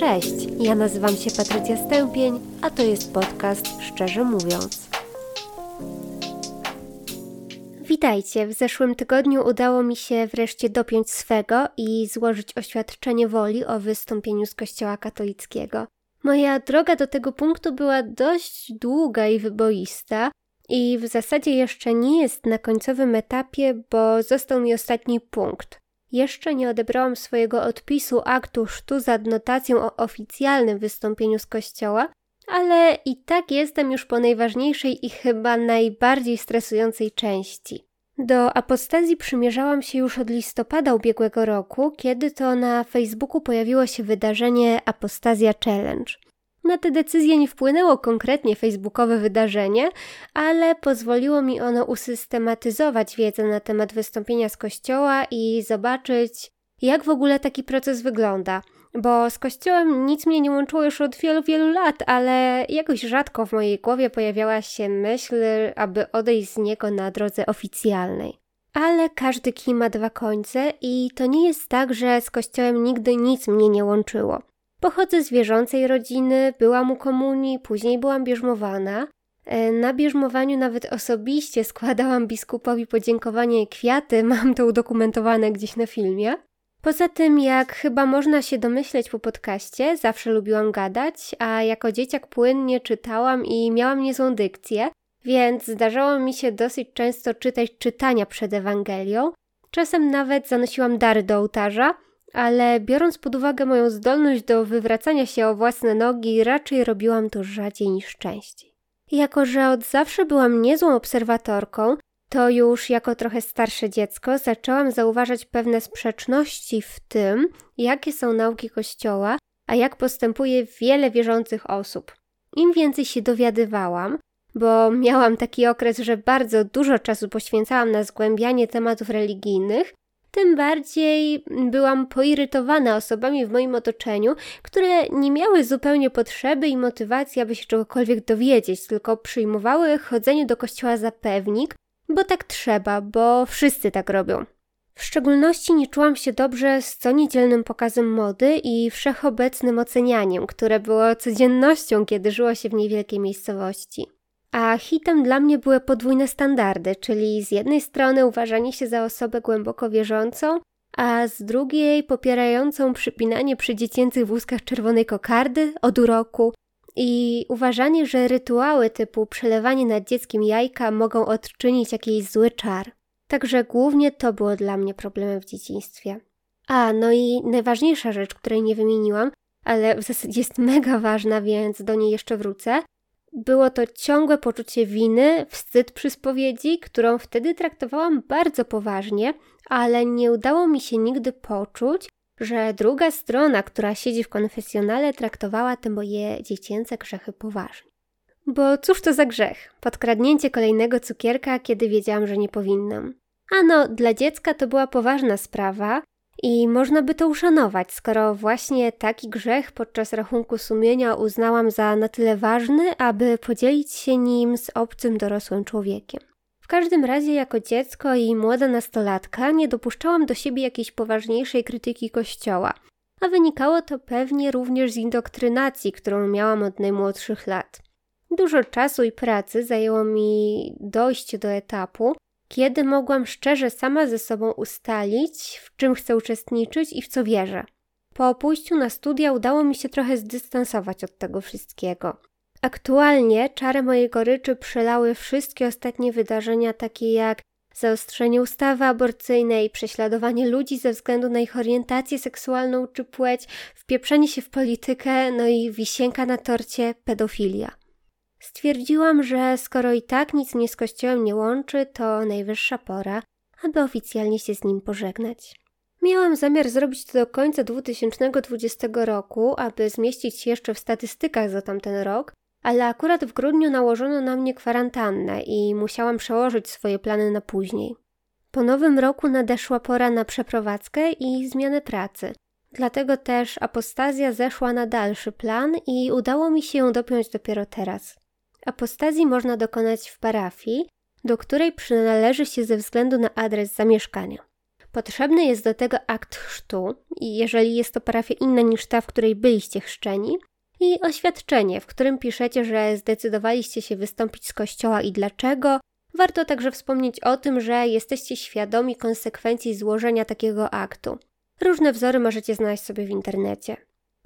Cześć, ja nazywam się Patrycja Stępień, a to jest podcast Szczerze Mówiąc. Witajcie, w zeszłym tygodniu udało mi się wreszcie dopiąć swego i złożyć oświadczenie woli o wystąpieniu z Kościoła katolickiego. Moja droga do tego punktu była dość długa i wyboista, i w zasadzie jeszcze nie jest na końcowym etapie, bo został mi ostatni punkt. Jeszcze nie odebrałam swojego odpisu aktu sztu z adnotacją o oficjalnym wystąpieniu z kościoła, ale i tak jestem już po najważniejszej i chyba najbardziej stresującej części. Do apostazji przymierzałam się już od listopada ubiegłego roku, kiedy to na Facebooku pojawiło się wydarzenie Apostazja Challenge. Na tę decyzję nie wpłynęło konkretnie facebookowe wydarzenie, ale pozwoliło mi ono usystematyzować wiedzę na temat wystąpienia z kościoła i zobaczyć, jak w ogóle taki proces wygląda. Bo z kościołem nic mnie nie łączyło już od wielu, wielu lat, ale jakoś rzadko w mojej głowie pojawiała się myśl, aby odejść z niego na drodze oficjalnej. Ale każdy kij ma dwa końce i to nie jest tak, że z kościołem nigdy nic mnie nie łączyło. Pochodzę z wierzącej rodziny, byłam u komunii, później byłam bierzmowana. E, na bierzmowaniu nawet osobiście składałam biskupowi podziękowanie i kwiaty, mam to udokumentowane gdzieś na filmie. Poza tym, jak chyba można się domyśleć po podcaście, zawsze lubiłam gadać, a jako dzieciak płynnie czytałam i miałam niezłą dykcję, więc zdarzało mi się dosyć często czytać czytania przed Ewangelią. Czasem nawet zanosiłam dary do ołtarza, ale biorąc pod uwagę moją zdolność do wywracania się o własne nogi, raczej robiłam to rzadziej niż częściej. Jako, że od zawsze byłam niezłą obserwatorką, to już jako trochę starsze dziecko zaczęłam zauważać pewne sprzeczności w tym, jakie są nauki Kościoła, a jak postępuje wiele wierzących osób. Im więcej się dowiadywałam, bo miałam taki okres, że bardzo dużo czasu poświęcałam na zgłębianie tematów religijnych, tym bardziej byłam poirytowana osobami w moim otoczeniu, które nie miały zupełnie potrzeby i motywacji, aby się czegokolwiek dowiedzieć, tylko przyjmowały chodzenie do kościoła za pewnik, bo tak trzeba, bo wszyscy tak robią. W szczególności nie czułam się dobrze z co niedzielnym pokazem mody i wszechobecnym ocenianiem, które było codziennością, kiedy żyło się w niewielkiej miejscowości. A hitem dla mnie były podwójne standardy, czyli z jednej strony uważanie się za osobę głęboko wierzącą, a z drugiej popierającą przypinanie przy dziecięcych wózkach czerwonej kokardy od uroku i uważanie, że rytuały typu przelewanie nad dzieckiem jajka mogą odczynić jakiś zły czar. Także głównie to było dla mnie problemem w dzieciństwie. A, no i najważniejsza rzecz, której nie wymieniłam, ale w zasadzie jest mega ważna, więc do niej jeszcze wrócę, było to ciągłe poczucie winy, wstyd przy spowiedzi, którą wtedy traktowałam bardzo poważnie, ale nie udało mi się nigdy poczuć, że druga strona, która siedzi w konfesjonale, traktowała te moje dziecięce grzechy poważnie. Bo cóż to za grzech? Podkradnięcie kolejnego cukierka, kiedy wiedziałam, że nie powinnam. Ano, dla dziecka to była poważna sprawa, i można by to uszanować, skoro właśnie taki grzech podczas rachunku sumienia uznałam za na tyle ważny, aby podzielić się nim z obcym dorosłym człowiekiem. W każdym razie, jako dziecko i młoda nastolatka, nie dopuszczałam do siebie jakiejś poważniejszej krytyki kościoła, a wynikało to pewnie również z indoktrynacji, którą miałam od najmłodszych lat. Dużo czasu i pracy zajęło mi dojście do etapu, kiedy mogłam szczerze sama ze sobą ustalić, w czym chcę uczestniczyć i w co wierzę. Po pójściu na studia udało mi się trochę zdystansować od tego wszystkiego. Aktualnie czarę mojej goryczy przelały wszystkie ostatnie wydarzenia, takie jak zaostrzenie ustawy aborcyjnej, prześladowanie ludzi ze względu na ich orientację seksualną czy płeć, wpieprzenie się w politykę, no i wisienka na torcie pedofilia. Stwierdziłam, że skoro i tak nic mnie z kościołem nie łączy, to najwyższa pora, aby oficjalnie się z nim pożegnać. Miałam zamiar zrobić to do końca 2020 roku, aby zmieścić się jeszcze w statystykach za tamten rok, ale akurat w grudniu nałożono na mnie kwarantannę i musiałam przełożyć swoje plany na później. Po nowym roku nadeszła pora na przeprowadzkę i zmianę pracy. Dlatego też apostazja zeszła na dalszy plan i udało mi się ją dopiąć dopiero teraz. Apostazji można dokonać w parafii, do której przynależy się ze względu na adres zamieszkania. Potrzebny jest do tego akt chrztu, jeżeli jest to parafia inna niż ta, w której byliście chrzczeni, i oświadczenie, w którym piszecie, że zdecydowaliście się wystąpić z kościoła i dlaczego. Warto także wspomnieć o tym, że jesteście świadomi konsekwencji złożenia takiego aktu. Różne wzory możecie znaleźć sobie w internecie.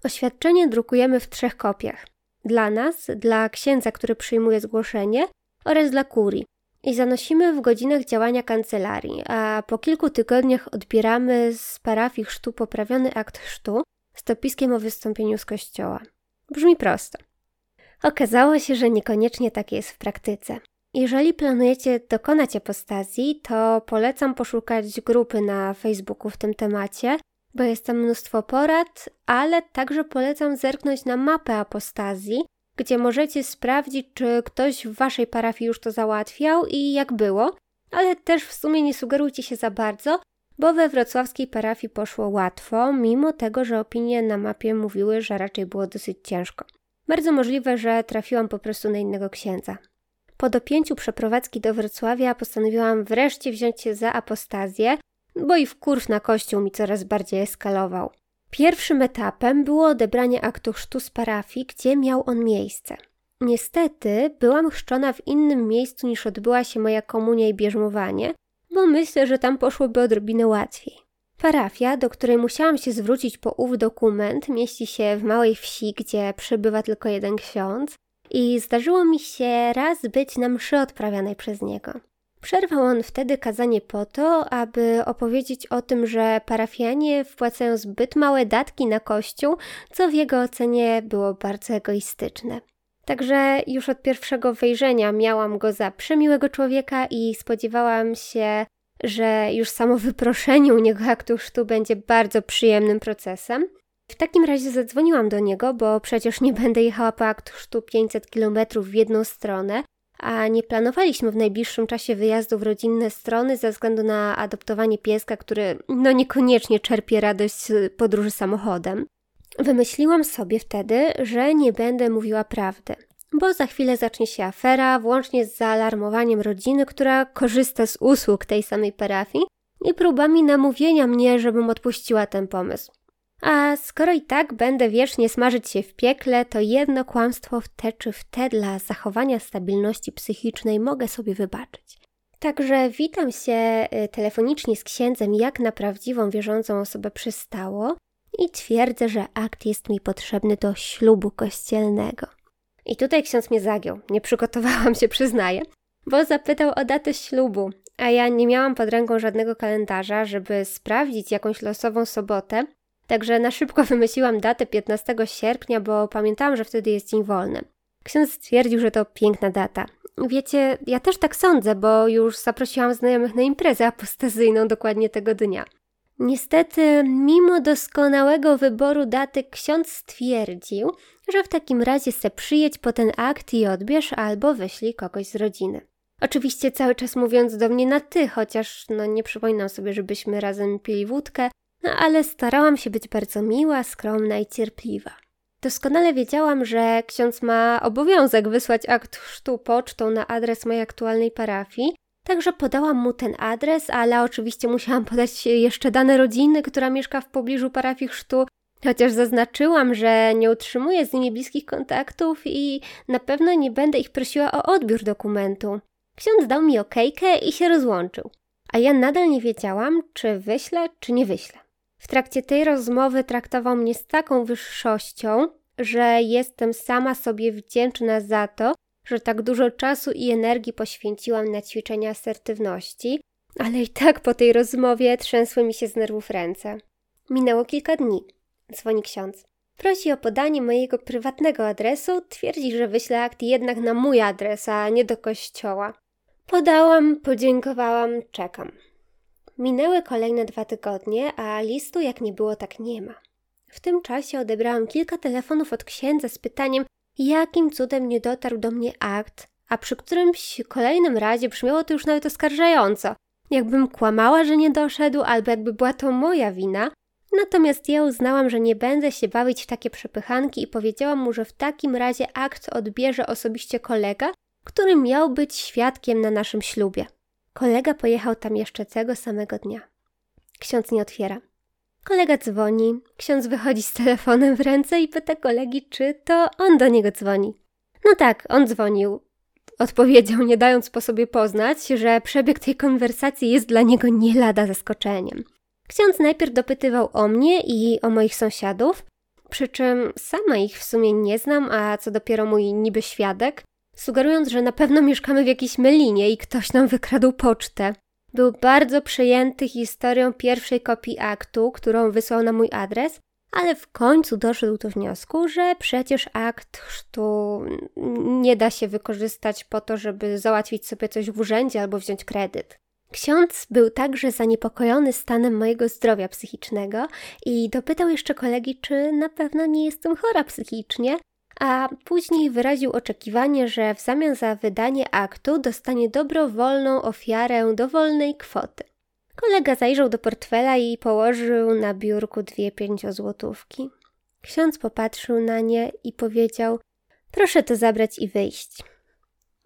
Oświadczenie drukujemy w trzech kopiach. Dla nas, dla księdza, który przyjmuje zgłoszenie oraz dla kurii. I zanosimy w godzinach działania kancelarii, a po kilku tygodniach odbieramy z parafii chrztu poprawiony akt chrztu z dopiskiem o wystąpieniu z kościoła. Brzmi prosto. Okazało się, że niekoniecznie tak jest w praktyce. Jeżeli planujecie dokonać apostazji, to polecam poszukać grupy na Facebooku w tym temacie, bo jest tam mnóstwo porad, ale także polecam zerknąć na mapę apostazji, gdzie możecie sprawdzić, czy ktoś w waszej parafii już to załatwiał i jak było, ale też w sumie nie sugerujcie się za bardzo, bo we wrocławskiej parafii poszło łatwo, mimo tego, że opinie na mapie mówiły, że raczej było dosyć ciężko. Bardzo możliwe, że trafiłam po prostu na innego księdza. Po dopięciu przeprowadzki do Wrocławia postanowiłam wreszcie wziąć się za apostazję, bo i wkurw na kościół mi coraz bardziej eskalował. Pierwszym etapem było odebranie aktu chrztu z parafii, gdzie miał on miejsce. Niestety byłam chrzczona w innym miejscu niż odbyła się moja komunia i bierzmowanie, bo myślę, że tam poszłoby odrobinę łatwiej. Parafia, do której musiałam się zwrócić po ów dokument, mieści się w małej wsi, gdzie przebywa tylko jeden ksiądz i zdarzyło mi się raz być na mszy odprawianej przez niego. Przerwał on wtedy kazanie po to, aby opowiedzieć o tym, że parafianie wpłacają zbyt małe datki na kościół, co w jego ocenie było bardzo egoistyczne. Także już od pierwszego wejrzenia miałam go za przemiłego człowieka i spodziewałam się, że już samo wyproszenie u niego aktu chrztu będzie bardzo przyjemnym procesem. W takim razie zadzwoniłam do niego, bo przecież nie będę jechała po akt chrztu 500 km w jedną stronę, a nie planowaliśmy w najbliższym czasie wyjazdu w rodzinne strony ze względu na adoptowanie pieska, który no niekoniecznie czerpie radość z podróży samochodem. Wymyśliłam sobie wtedy, że nie będę mówiła prawdy, bo za chwilę zacznie się afera, włącznie z zaalarmowaniem rodziny, która korzysta z usług tej samej parafii i próbami namówienia mnie, żebym odpuściła ten pomysł. A skoro i tak będę wiecznie smażyć się w piekle, to jedno kłamstwo w te czy w te dla zachowania stabilności psychicznej mogę sobie wybaczyć. Także witam się y, telefonicznie z księdzem, jak na prawdziwą wierzącą osobę przystało i twierdzę, że akt jest mi potrzebny do ślubu kościelnego. I tutaj ksiądz mnie zagiął. Nie przygotowałam się, przyznaję, bo zapytał o datę ślubu, a ja nie miałam pod ręką żadnego kalendarza, żeby sprawdzić jakąś losową sobotę, Także na szybko wymyśliłam datę 15 sierpnia, bo pamiętałam, że wtedy jest dzień wolny. Ksiądz stwierdził, że to piękna data. Wiecie, ja też tak sądzę, bo już zaprosiłam znajomych na imprezę apostazyjną dokładnie tego dnia. Niestety, mimo doskonałego wyboru daty, ksiądz stwierdził, że w takim razie se przyjedź po ten akt i odbierz albo wyślij kogoś z rodziny. Oczywiście cały czas mówiąc do mnie na ty, chociaż no nie przypominam sobie, żebyśmy razem pili wódkę, no ale starałam się być bardzo miła, skromna i cierpliwa. Doskonale wiedziałam, że ksiądz ma obowiązek wysłać akt chrztu pocztą na adres mojej aktualnej parafii, także podałam mu ten adres, ale oczywiście musiałam podać jeszcze dane rodziny, która mieszka w pobliżu parafii chrztu, chociaż zaznaczyłam, że nie utrzymuję z nimi bliskich kontaktów i na pewno nie będę ich prosiła o odbiór dokumentu. Ksiądz dał mi okejkę i się rozłączył, a ja nadal nie wiedziałam, czy wyślę, czy nie wyślę. W trakcie tej rozmowy traktował mnie z taką wyższością, że jestem sama sobie wdzięczna za to, że tak dużo czasu i energii poświęciłam na ćwiczenia asertywności, ale i tak po tej rozmowie trzęsły mi się z nerwów ręce. Minęło kilka dni. Dzwoni ksiądz. Prosi o podanie mojego prywatnego adresu, twierdzi, że wyślę akt jednak na mój adres, a nie do kościoła. Podałam, podziękowałam, czekam. Minęły kolejne dwa tygodnie, a listu jak nie było, tak nie ma. W tym czasie odebrałam kilka telefonów od księdza z pytaniem, jakim cudem nie dotarł do mnie akt, a przy którymś kolejnym razie brzmiało to już nawet oskarżająco. Jakbym kłamała, że nie doszedł, albo jakby była to moja wina. Natomiast ja uznałam, że nie będę się bawić w takie przepychanki i powiedziałam mu, że w takim razie akt odbierze osobiście kolega, który miał być świadkiem na naszym ślubie. Kolega pojechał tam jeszcze tego samego dnia. Ksiądz nie otwiera. Kolega dzwoni, ksiądz wychodzi z telefonem w ręce i pyta kolegi, czy to on do niego dzwoni. No tak, on dzwonił. Odpowiedział, nie dając po sobie poznać, że przebieg tej konwersacji jest dla niego nie lada zaskoczeniem. Ksiądz najpierw dopytywał o mnie i o moich sąsiadów, przy czym sama ich w sumie nie znam, a co dopiero mój niby świadek, sugerując, że na pewno mieszkamy w jakiejś mylinie i ktoś nam wykradł pocztę. Był bardzo przejęty historią pierwszej kopii aktu, którą wysłał na mój adres, ale w końcu doszedł do wniosku, że przecież akt chrztu nie da się wykorzystać po to, żeby załatwić sobie coś w urzędzie albo wziąć kredyt. Ksiądz był także zaniepokojony stanem mojego zdrowia psychicznego i dopytał jeszcze kolegi, czy na pewno nie jestem chora psychicznie, a później wyraził oczekiwanie, że w zamian za wydanie aktu dostanie dobrowolną ofiarę dowolnej kwoty. Kolega zajrzał do portfela i położył na biurku dwie pięciozłotówki. Ksiądz popatrzył na nie i powiedział: Proszę to zabrać i wyjść.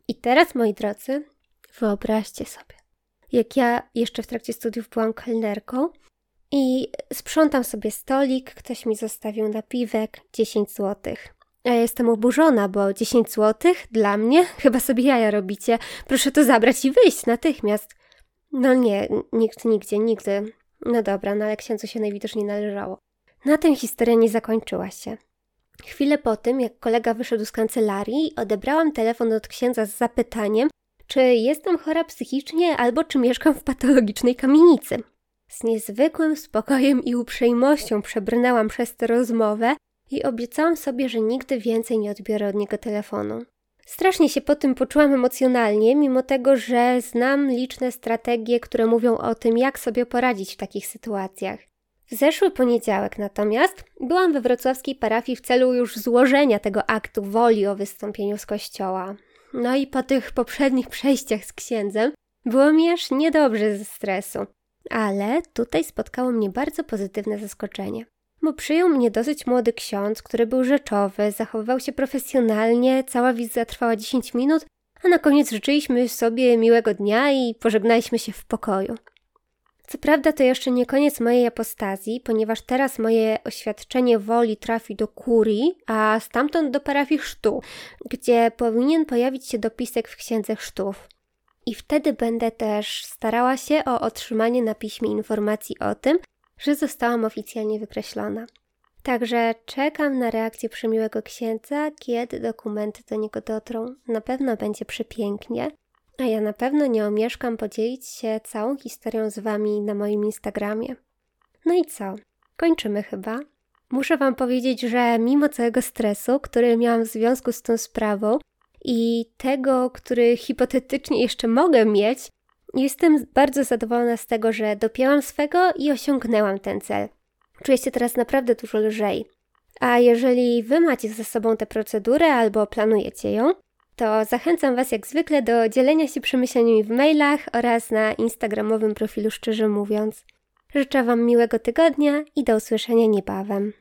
I teraz, moi drodzy, wyobraźcie sobie, jak ja jeszcze w trakcie studiów byłam kelnerką i sprzątam sobie stolik, ktoś mi zostawił napiwek 10 złotych. Ja jestem oburzona, bo 10 złotych dla mnie? Chyba sobie jaja robicie. Proszę to zabrać i wyjść natychmiast. No nie, nikt nigdzie, nigdy. No dobra, no ale księdzu się najwidoczniej należało. Na tym historia nie zakończyła się. Chwilę po tym, jak kolega wyszedł z kancelarii, odebrałam telefon od księdza z zapytaniem, czy jestem chora psychicznie albo czy mieszkam w patologicznej kamienicy. Z niezwykłym spokojem i uprzejmością przebrnęłam przez tę rozmowę i obiecałam sobie, że nigdy więcej nie odbiorę od niego telefonu. Strasznie się po tym poczułam emocjonalnie, mimo tego, że znam liczne strategie, które mówią o tym, jak sobie poradzić w takich sytuacjach. W zeszły poniedziałek natomiast byłam we wrocławskiej parafii w celu już złożenia tego aktu woli o wystąpieniu z kościoła. No i po tych poprzednich przejściach z księdzem było mi aż niedobrze ze stresu. Ale tutaj spotkało mnie bardzo pozytywne zaskoczenie bo przyjął mnie dosyć młody ksiądz, który był rzeczowy, zachowywał się profesjonalnie, cała wizyta trwała 10 minut, a na koniec życzyliśmy sobie miłego dnia i pożegnaliśmy się w pokoju. Co prawda to jeszcze nie koniec mojej apostazji, ponieważ teraz moje oświadczenie woli trafi do kurii, a stamtąd do parafii chrztu, gdzie powinien pojawić się dopisek w księdze chrztów. I wtedy będę też starała się o otrzymanie na piśmie informacji o tym, że zostałam oficjalnie wykreślona. Także czekam na reakcję przemiłego księdza, kiedy dokumenty do niego dotrą. Na pewno będzie przepięknie, a ja na pewno nie omieszkam podzielić się całą historią z Wami na moim Instagramie. No i co? Kończymy chyba. Muszę Wam powiedzieć, że mimo całego stresu, który miałam w związku z tą sprawą i tego, który hipotetycznie jeszcze mogę mieć, Jestem bardzo zadowolona z tego, że dopięłam swego i osiągnęłam ten cel. Czuję się teraz naprawdę dużo lżej. A jeżeli Wy macie ze sobą tę procedurę albo planujecie ją, to zachęcam Was jak zwykle do dzielenia się przemyśleniami w mailach oraz na instagramowym profilu Szczerze Mówiąc. Życzę Wam miłego tygodnia i do usłyszenia niebawem.